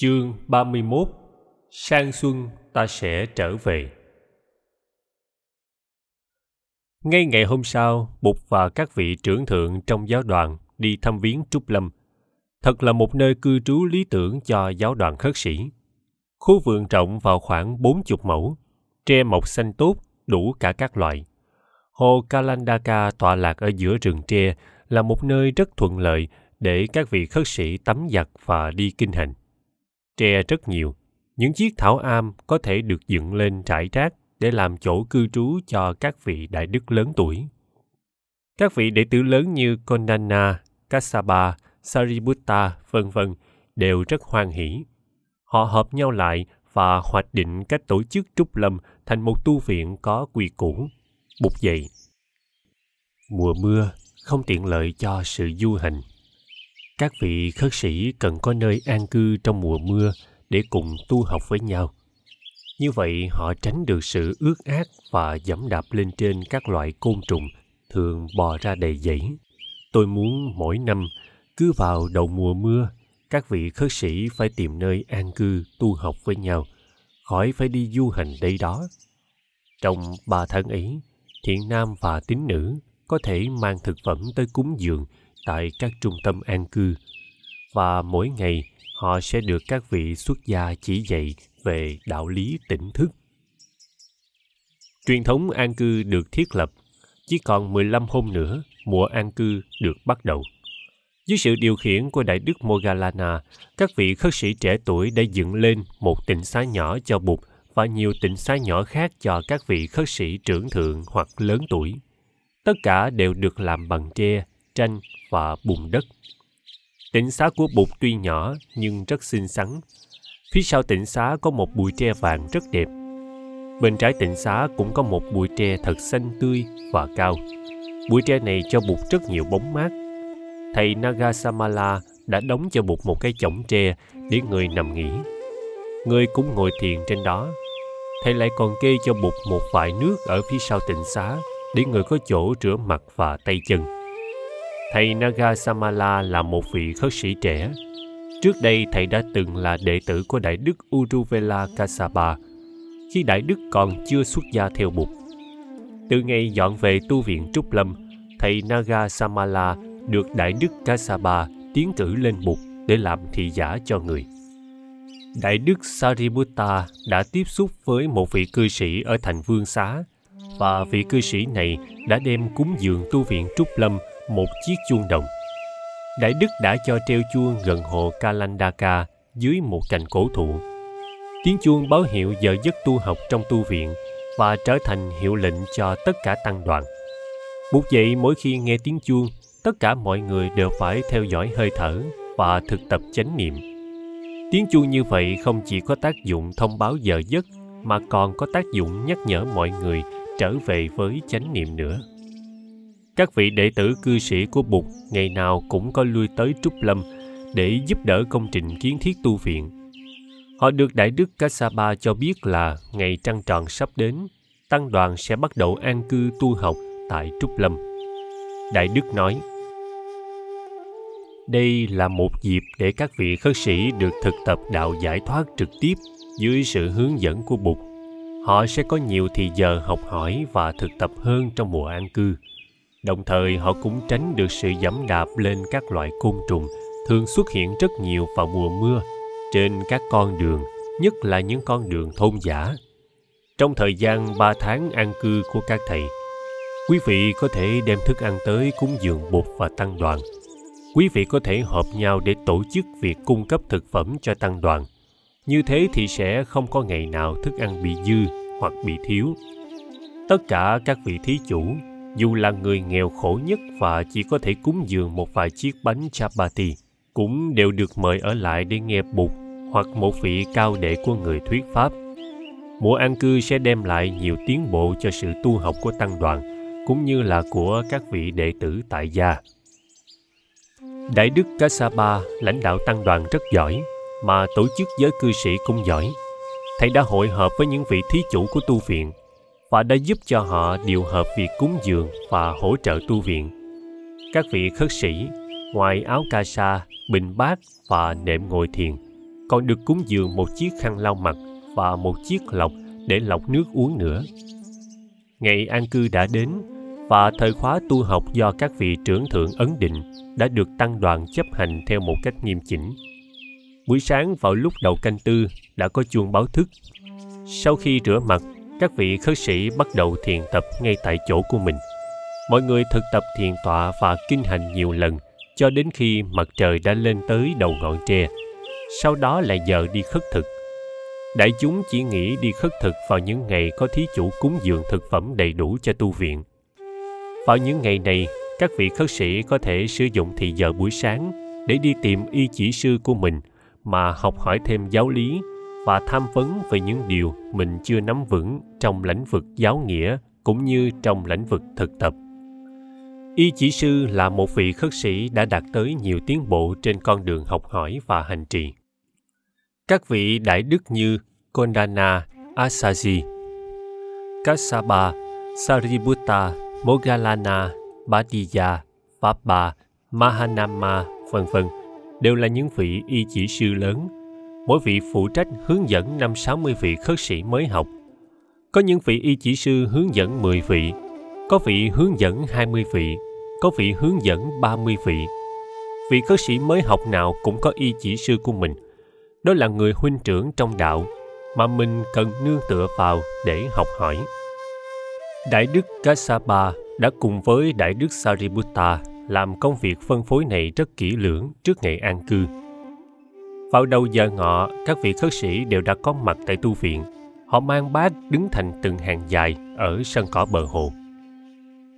Chương 31 Sang xuân ta sẽ trở về Ngay ngày hôm sau, Bụt và các vị trưởng thượng trong giáo đoàn đi thăm viếng Trúc Lâm. Thật là một nơi cư trú lý tưởng cho giáo đoàn khất sĩ. Khu vườn rộng vào khoảng 40 mẫu, tre mọc xanh tốt, đủ cả các loại. Hồ Kalandaka tọa lạc ở giữa rừng tre là một nơi rất thuận lợi để các vị khất sĩ tắm giặt và đi kinh hành. Tre rất nhiều, những chiếc thảo am có thể được dựng lên trải rác để làm chỗ cư trú cho các vị đại đức lớn tuổi. Các vị đệ tử lớn như Kondana, Kassapa, Sariputta, vân vân đều rất hoan hỷ. Họ hợp nhau lại và hoạch định cách tổ chức trúc lâm thành một tu viện có quy củ. Bục dậy. Mùa mưa không tiện lợi cho sự du hành. Các vị khất sĩ cần có nơi an cư trong mùa mưa để cùng tu học với nhau. Như vậy họ tránh được sự ướt át và dẫm đạp lên trên các loại côn trùng thường bò ra đầy dãy. Tôi muốn mỗi năm cứ vào đầu mùa mưa, các vị khất sĩ phải tìm nơi an cư tu học với nhau, khỏi phải đi du hành đây đó. Trong ba tháng ấy, thiện nam và tín nữ có thể mang thực phẩm tới cúng dường tại các trung tâm an cư và mỗi ngày họ sẽ được các vị xuất gia chỉ dạy về đạo lý tỉnh thức. Truyền thống an cư được thiết lập, chỉ còn 15 hôm nữa mùa an cư được bắt đầu. Dưới sự điều khiển của Đại đức Mogalana, các vị khất sĩ trẻ tuổi đã dựng lên một tịnh xá nhỏ cho Bụt và nhiều tịnh xá nhỏ khác cho các vị khất sĩ trưởng thượng hoặc lớn tuổi. Tất cả đều được làm bằng tre, tranh và bùn đất. Tịnh xá của Bụt tuy nhỏ nhưng rất xinh xắn. Phía sau tịnh xá có một bụi tre vàng rất đẹp. Bên trái tịnh xá cũng có một bụi tre thật xanh tươi và cao. Bụi tre này cho Bụt rất nhiều bóng mát. Thầy Nagasamala đã đóng cho Bụt một cái chõng tre để người nằm nghỉ. Người cũng ngồi thiền trên đó. Thầy lại còn kê cho Bụt một vại nước ở phía sau tịnh xá để người có chỗ rửa mặt và tay chân. Thầy Nagasamala là một vị khất sĩ trẻ. Trước đây thầy đã từng là đệ tử của Đại đức Uruvela Kasaba khi Đại đức còn chưa xuất gia theo Bụt. Từ ngày dọn về tu viện Trúc Lâm, thầy Nagasamala được Đại đức Kasaba tiến cử lên Bụt để làm thị giả cho người. Đại đức Sariputta đã tiếp xúc với một vị cư sĩ ở thành Vương Xá và vị cư sĩ này đã đem cúng dường tu viện Trúc Lâm một chiếc chuông đồng. Đại Đức đã cho treo chuông gần hồ Kalandaka dưới một cành cổ thụ. Tiếng chuông báo hiệu giờ giấc tu học trong tu viện và trở thành hiệu lệnh cho tất cả tăng đoàn. Buộc vậy mỗi khi nghe tiếng chuông, tất cả mọi người đều phải theo dõi hơi thở và thực tập chánh niệm. Tiếng chuông như vậy không chỉ có tác dụng thông báo giờ giấc mà còn có tác dụng nhắc nhở mọi người trở về với chánh niệm nữa các vị đệ tử cư sĩ của Bụt ngày nào cũng có lui tới Trúc Lâm để giúp đỡ công trình kiến thiết tu viện. Họ được Đại Đức Kassapa cho biết là ngày trăng tròn sắp đến, tăng đoàn sẽ bắt đầu an cư tu học tại Trúc Lâm. Đại Đức nói, đây là một dịp để các vị khất sĩ được thực tập đạo giải thoát trực tiếp dưới sự hướng dẫn của Bụt. Họ sẽ có nhiều thì giờ học hỏi và thực tập hơn trong mùa an cư đồng thời, họ cũng tránh được sự dẫm đạp lên các loại côn trùng, thường xuất hiện rất nhiều vào mùa mưa trên các con đường, nhất là những con đường thôn giả. Trong thời gian 3 tháng an cư của các thầy, quý vị có thể đem thức ăn tới cúng dường bột và tăng đoàn. Quý vị có thể họp nhau để tổ chức việc cung cấp thực phẩm cho tăng đoàn. Như thế thì sẽ không có ngày nào thức ăn bị dư hoặc bị thiếu. Tất cả các vị thí chủ dù là người nghèo khổ nhất và chỉ có thể cúng dường một vài chiếc bánh chapati, cũng đều được mời ở lại để nghe Bụt hoặc một vị cao đệ của người thuyết pháp. Mùa an cư sẽ đem lại nhiều tiến bộ cho sự tu học của tăng đoàn, cũng như là của các vị đệ tử tại gia. Đại đức Kassapa lãnh đạo tăng đoàn rất giỏi, mà tổ chức giới cư sĩ cũng giỏi. Thầy đã hội hợp với những vị thí chủ của tu viện và đã giúp cho họ điều hợp việc cúng dường và hỗ trợ tu viện. Các vị khất sĩ, ngoài áo ca sa, bình bát và nệm ngồi thiền, còn được cúng dường một chiếc khăn lau mặt và một chiếc lọc để lọc nước uống nữa. Ngày an cư đã đến và thời khóa tu học do các vị trưởng thượng ấn định đã được tăng đoàn chấp hành theo một cách nghiêm chỉnh. Buổi sáng vào lúc đầu canh tư đã có chuông báo thức. Sau khi rửa mặt, các vị khất sĩ bắt đầu thiền tập ngay tại chỗ của mình. Mọi người thực tập thiền tọa và kinh hành nhiều lần cho đến khi mặt trời đã lên tới đầu ngọn tre. Sau đó lại giờ đi khất thực. Đại chúng chỉ nghĩ đi khất thực vào những ngày có thí chủ cúng dường thực phẩm đầy đủ cho tu viện. Vào những ngày này, các vị khất sĩ có thể sử dụng thị giờ buổi sáng để đi tìm y chỉ sư của mình mà học hỏi thêm giáo lý và tham vấn về những điều mình chưa nắm vững trong lĩnh vực giáo nghĩa cũng như trong lĩnh vực thực tập. Y chỉ sư là một vị khất sĩ đã đạt tới nhiều tiến bộ trên con đường học hỏi và hành trì. Các vị đại đức như Kondana Asaji, Kassapa, Sariputta, Moggallana, Bhattiyya, Pappa, Mahanama, vân vân đều là những vị y chỉ sư lớn. Mỗi vị phụ trách hướng dẫn năm 60 vị khất sĩ mới học. Có những vị y chỉ sư hướng dẫn 10 vị, có vị hướng dẫn 20 vị, có vị hướng dẫn 30 vị. Vị khất sĩ mới học nào cũng có y chỉ sư của mình. Đó là người huynh trưởng trong đạo mà mình cần nương tựa vào để học hỏi. Đại đức Kassapa đã cùng với Đại đức Sariputta làm công việc phân phối này rất kỹ lưỡng trước ngày an cư. Vào đầu giờ ngọ, các vị khất sĩ đều đã có mặt tại tu viện. Họ mang bát đứng thành từng hàng dài ở sân cỏ bờ hồ.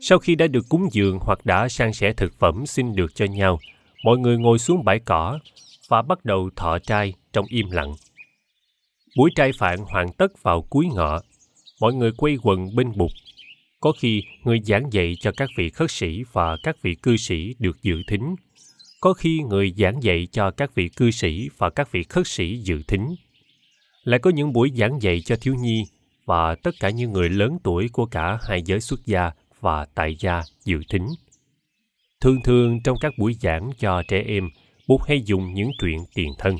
Sau khi đã được cúng dường hoặc đã san sẻ thực phẩm xin được cho nhau, mọi người ngồi xuống bãi cỏ và bắt đầu thọ trai trong im lặng. Buổi trai phạn hoàn tất vào cuối ngọ. Mọi người quay quần bên bục có khi người giảng dạy cho các vị khất sĩ và các vị cư sĩ được dự thính. Có khi người giảng dạy cho các vị cư sĩ và các vị khất sĩ dự thính. Lại có những buổi giảng dạy cho thiếu nhi và tất cả những người lớn tuổi của cả hai giới xuất gia và tại gia dự thính. Thường thường trong các buổi giảng cho trẻ em, Bụt hay dùng những chuyện tiền thân.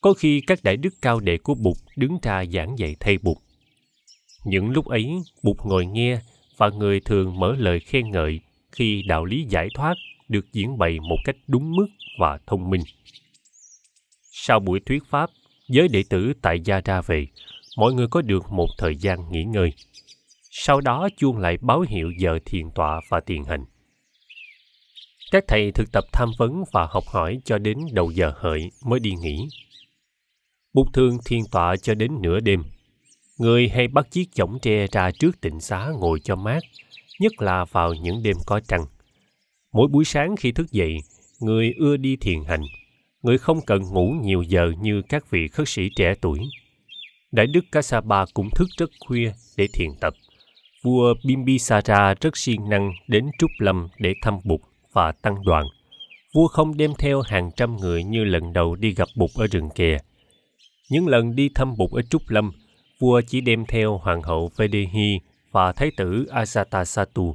Có khi các đại đức cao đệ của Bụt đứng ra giảng dạy thay Bụt những lúc ấy, Bụt ngồi nghe và người thường mở lời khen ngợi khi đạo lý giải thoát được diễn bày một cách đúng mức và thông minh. Sau buổi thuyết pháp, giới đệ tử tại gia ra về, mọi người có được một thời gian nghỉ ngơi. Sau đó chuông lại báo hiệu giờ thiền tọa và thiền hành. Các thầy thực tập tham vấn và học hỏi cho đến đầu giờ hợi mới đi nghỉ. Bục thường thiền tọa cho đến nửa đêm Người hay bắt chiếc chõng tre ra trước tịnh xá ngồi cho mát, nhất là vào những đêm có trăng. Mỗi buổi sáng khi thức dậy, người ưa đi thiền hành. Người không cần ngủ nhiều giờ như các vị khất sĩ trẻ tuổi. Đại đức kasapa cũng thức rất khuya để thiền tập. Vua Bimbisara rất siêng năng đến Trúc Lâm để thăm Bụt và tăng đoàn. Vua không đem theo hàng trăm người như lần đầu đi gặp Bụt ở rừng kè. Những lần đi thăm Bụt ở Trúc Lâm – vua chỉ đem theo hoàng hậu Vedehi và thái tử Ajatasattu.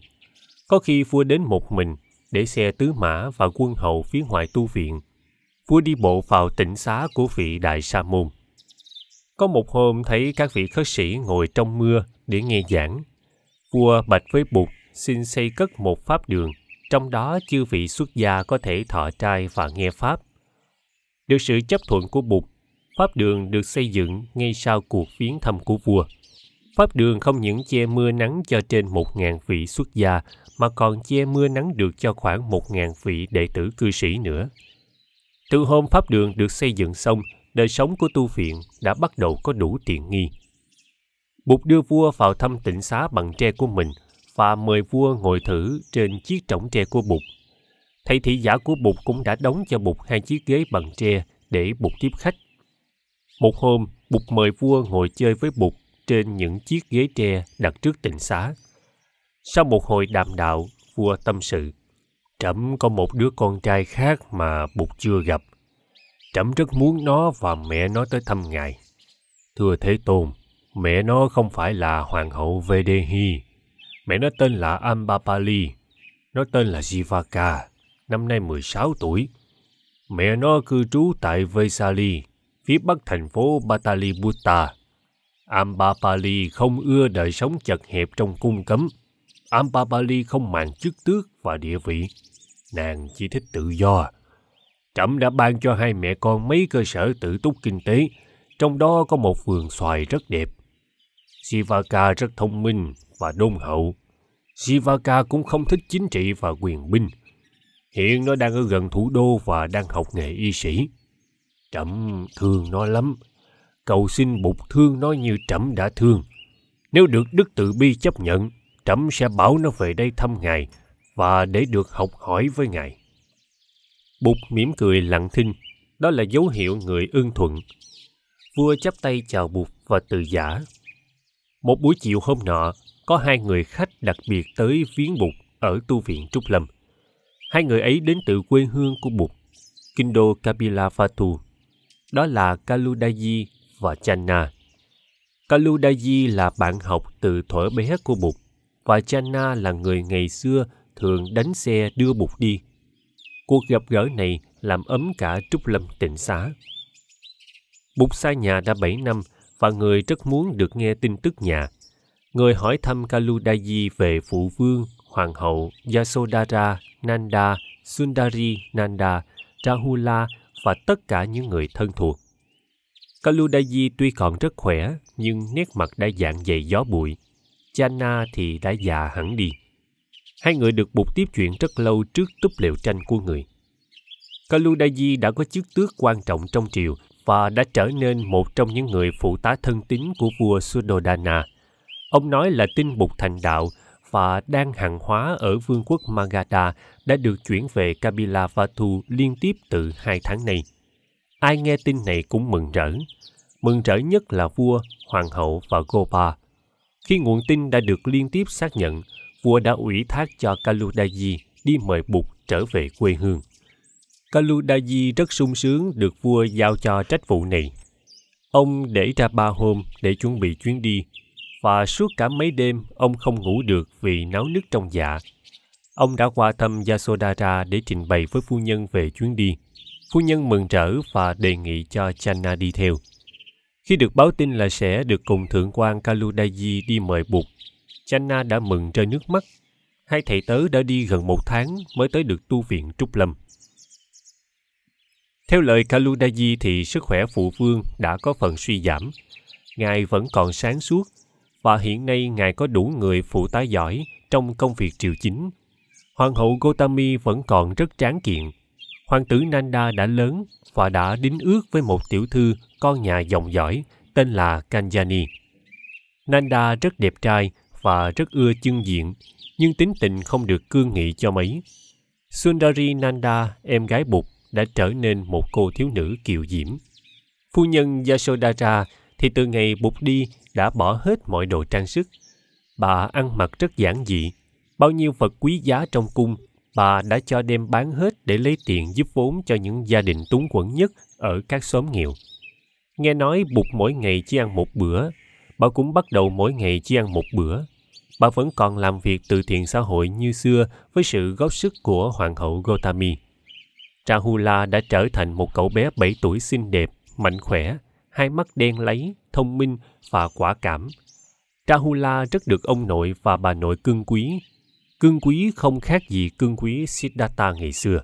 Có khi vua đến một mình để xe tứ mã và quân hậu phía ngoài tu viện. Vua đi bộ vào tỉnh xá của vị đại sa môn. Có một hôm thấy các vị khất sĩ ngồi trong mưa để nghe giảng. Vua bạch với Bụt xin xây cất một pháp đường, trong đó chư vị xuất gia có thể thọ trai và nghe pháp. Được sự chấp thuận của Bụt, Pháp đường được xây dựng ngay sau cuộc viếng thăm của vua. Pháp đường không những che mưa nắng cho trên một ngàn vị xuất gia, mà còn che mưa nắng được cho khoảng một ngàn vị đệ tử cư sĩ nữa. Từ hôm Pháp đường được xây dựng xong, đời sống của tu viện đã bắt đầu có đủ tiện nghi. Bụt đưa vua vào thăm tịnh xá bằng tre của mình và mời vua ngồi thử trên chiếc trống tre của Bụt. Thầy thị giả của Bụt cũng đã đóng cho Bụt hai chiếc ghế bằng tre để Bụt tiếp khách một hôm, Bụt mời vua ngồi chơi với Bụt trên những chiếc ghế tre đặt trước tịnh xá. Sau một hồi đàm đạo, vua tâm sự. Trẫm có một đứa con trai khác mà Bụt chưa gặp. Trẫm rất muốn nó và mẹ nó tới thăm ngài. Thưa Thế Tôn, mẹ nó không phải là Hoàng hậu Vedehi. Mẹ nó tên là Ambapali. Nó tên là Jivaka, năm nay 16 tuổi. Mẹ nó cư trú tại Vesali, phía bắc thành phố Pataliputta. Ambapali không ưa đời sống chật hẹp trong cung cấm. Ambapali không màng chức tước và địa vị. Nàng chỉ thích tự do. Trẫm đã ban cho hai mẹ con mấy cơ sở tự túc kinh tế, trong đó có một vườn xoài rất đẹp. Sivaka rất thông minh và đôn hậu. Sivaka cũng không thích chính trị và quyền binh. Hiện nó đang ở gần thủ đô và đang học nghề y sĩ. Trẫm thương nó lắm. Cầu xin bục thương nó như trẫm đã thương. Nếu được Đức Tự Bi chấp nhận, trẫm sẽ bảo nó về đây thăm ngài và để được học hỏi với ngài. Bụt mỉm cười lặng thinh, đó là dấu hiệu người ưng thuận. Vua chắp tay chào Bụt và từ giả. Một buổi chiều hôm nọ, có hai người khách đặc biệt tới viếng Bụt ở tu viện Trúc Lâm. Hai người ấy đến từ quê hương của Bụt, Kindo Kapila Fatu. Đó là Kaludaji và Channa. Kaludaji là bạn học từ thuở bé của Bụt và Channa là người ngày xưa thường đánh xe đưa Bụt đi. Cuộc gặp gỡ này làm ấm cả Trúc Lâm tịnh xá. Bụt xa nhà đã 7 năm và người rất muốn được nghe tin tức nhà. Người hỏi thăm Kaludaji về phụ vương, hoàng hậu Yasodhara, Nanda, Sundari, Nanda, Rahula và tất cả những người thân thuộc. Kaludaji tuy còn rất khỏe, nhưng nét mặt đã dạng dày gió bụi. Channa thì đã già hẳn đi. Hai người được bục tiếp chuyện rất lâu trước túp lều tranh của người. Kaludaji đã có chức tước quan trọng trong triều và đã trở nên một trong những người phụ tá thân tín của vua Suddhodana. Ông nói là tin bục thành đạo và đang hàng hóa ở vương quốc Magadha đã được chuyển về Kapila Vatu liên tiếp từ hai tháng nay. Ai nghe tin này cũng mừng rỡ. Mừng rỡ nhất là vua, hoàng hậu và Gopa. Khi nguồn tin đã được liên tiếp xác nhận, vua đã ủy thác cho Kaludaji đi mời Bụt trở về quê hương. Kaludaji rất sung sướng được vua giao cho trách vụ này. Ông để ra ba hôm để chuẩn bị chuyến đi, và suốt cả mấy đêm ông không ngủ được vì náo nức trong dạ. Ông đã qua thăm Yasodhara để trình bày với phu nhân về chuyến đi. Phu nhân mừng rỡ và đề nghị cho Channa đi theo. Khi được báo tin là sẽ được cùng thượng quan Kaludaji đi mời buộc, Channa đã mừng rơi nước mắt. Hai thầy tớ đã đi gần một tháng mới tới được tu viện Trúc Lâm. Theo lời Kaludaji thì sức khỏe phụ vương đã có phần suy giảm. Ngài vẫn còn sáng suốt và hiện nay Ngài có đủ người phụ tá giỏi trong công việc triều chính. Hoàng hậu Gotami vẫn còn rất tráng kiện. Hoàng tử Nanda đã lớn và đã đính ước với một tiểu thư con nhà dòng dõi tên là Kanjani. Nanda rất đẹp trai và rất ưa chân diện, nhưng tính tình không được cương nghị cho mấy. Sundari Nanda, em gái Bụt, đã trở nên một cô thiếu nữ kiều diễm. Phu nhân Yasodhara thì từ ngày Bụt đi đã bỏ hết mọi đồ trang sức. Bà ăn mặc rất giản dị. Bao nhiêu vật quý giá trong cung, bà đã cho đem bán hết để lấy tiền giúp vốn cho những gia đình túng quẫn nhất ở các xóm nghèo. Nghe nói Bụt mỗi ngày chỉ ăn một bữa, bà cũng bắt đầu mỗi ngày chỉ ăn một bữa. Bà vẫn còn làm việc từ thiện xã hội như xưa với sự góp sức của Hoàng hậu Gotami. Rahula đã trở thành một cậu bé 7 tuổi xinh đẹp, mạnh khỏe, hai mắt đen lấy, thông minh và quả cảm. Rahula rất được ông nội và bà nội cưng quý cương quý không khác gì cương quý Siddhartha ngày xưa.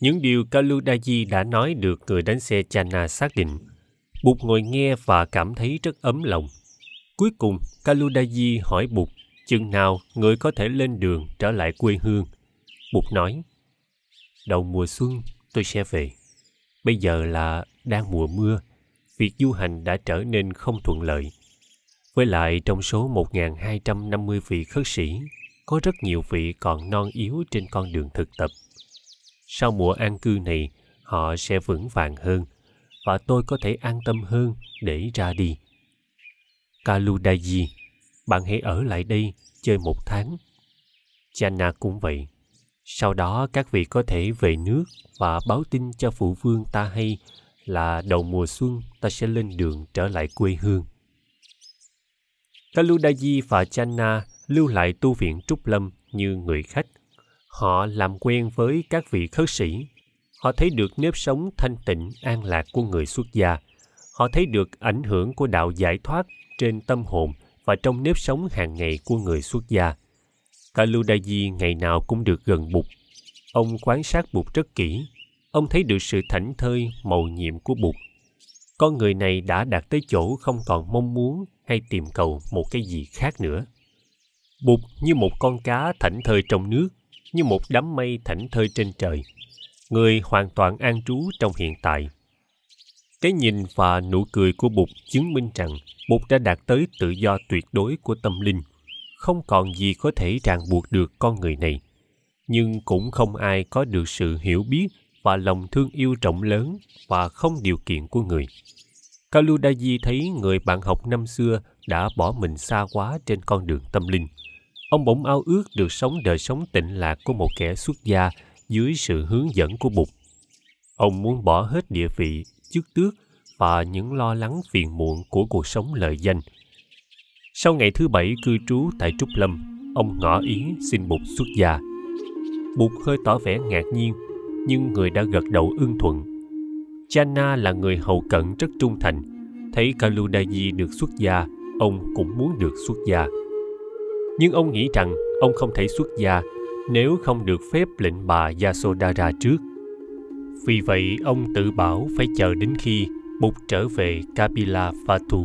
Những điều Kaludaji đã nói được người đánh xe Chana xác định. Bụt ngồi nghe và cảm thấy rất ấm lòng. Cuối cùng, Kaludaji hỏi Bụt chừng nào người có thể lên đường trở lại quê hương. Bụt nói, đầu mùa xuân tôi sẽ về. Bây giờ là đang mùa mưa, việc du hành đã trở nên không thuận lợi. Với lại trong số 1.250 vị khất sĩ, có rất nhiều vị còn non yếu trên con đường thực tập. Sau mùa an cư này, họ sẽ vững vàng hơn và tôi có thể an tâm hơn để ra đi. Kaludaji, bạn hãy ở lại đây chơi một tháng. Channa cũng vậy. Sau đó các vị có thể về nước và báo tin cho phụ vương ta hay là đầu mùa xuân ta sẽ lên đường trở lại quê hương. Kaludaji và Channa lưu lại tu viện Trúc Lâm như người khách. Họ làm quen với các vị khất sĩ. Họ thấy được nếp sống thanh tịnh, an lạc của người xuất gia. Họ thấy được ảnh hưởng của đạo giải thoát trên tâm hồn và trong nếp sống hàng ngày của người xuất gia. Kaludaji ngày nào cũng được gần Bụt. Ông quan sát Bụt rất kỹ. Ông thấy được sự thảnh thơi, màu nhiệm của Bụt. Con người này đã đạt tới chỗ không còn mong muốn hay tìm cầu một cái gì khác nữa. Bụt như một con cá thảnh thơi trong nước, như một đám mây thảnh thơi trên trời. Người hoàn toàn an trú trong hiện tại. Cái nhìn và nụ cười của Bụt chứng minh rằng Bụt đã đạt tới tự do tuyệt đối của tâm linh. Không còn gì có thể ràng buộc được con người này. Nhưng cũng không ai có được sự hiểu biết và lòng thương yêu rộng lớn và không điều kiện của người. Kaludaji thấy người bạn học năm xưa đã bỏ mình xa quá trên con đường tâm linh. Ông bỗng ao ước được sống đời sống tịnh lạc của một kẻ xuất gia dưới sự hướng dẫn của Bụt. Ông muốn bỏ hết địa vị, chức tước và những lo lắng phiền muộn của cuộc sống lợi danh. Sau ngày thứ bảy cư trú tại Trúc Lâm, ông ngỏ ý xin Bụt xuất gia. Bụt hơi tỏ vẻ ngạc nhiên, nhưng người đã gật đầu ưng thuận. Channa là người hậu cận rất trung thành. Thấy Kaludaji được xuất gia, ông cũng muốn được xuất gia. Nhưng ông nghĩ rằng ông không thể xuất gia nếu không được phép lệnh bà Yasodhara trước. Vì vậy, ông tự bảo phải chờ đến khi Bụt trở về Kapila Vatu.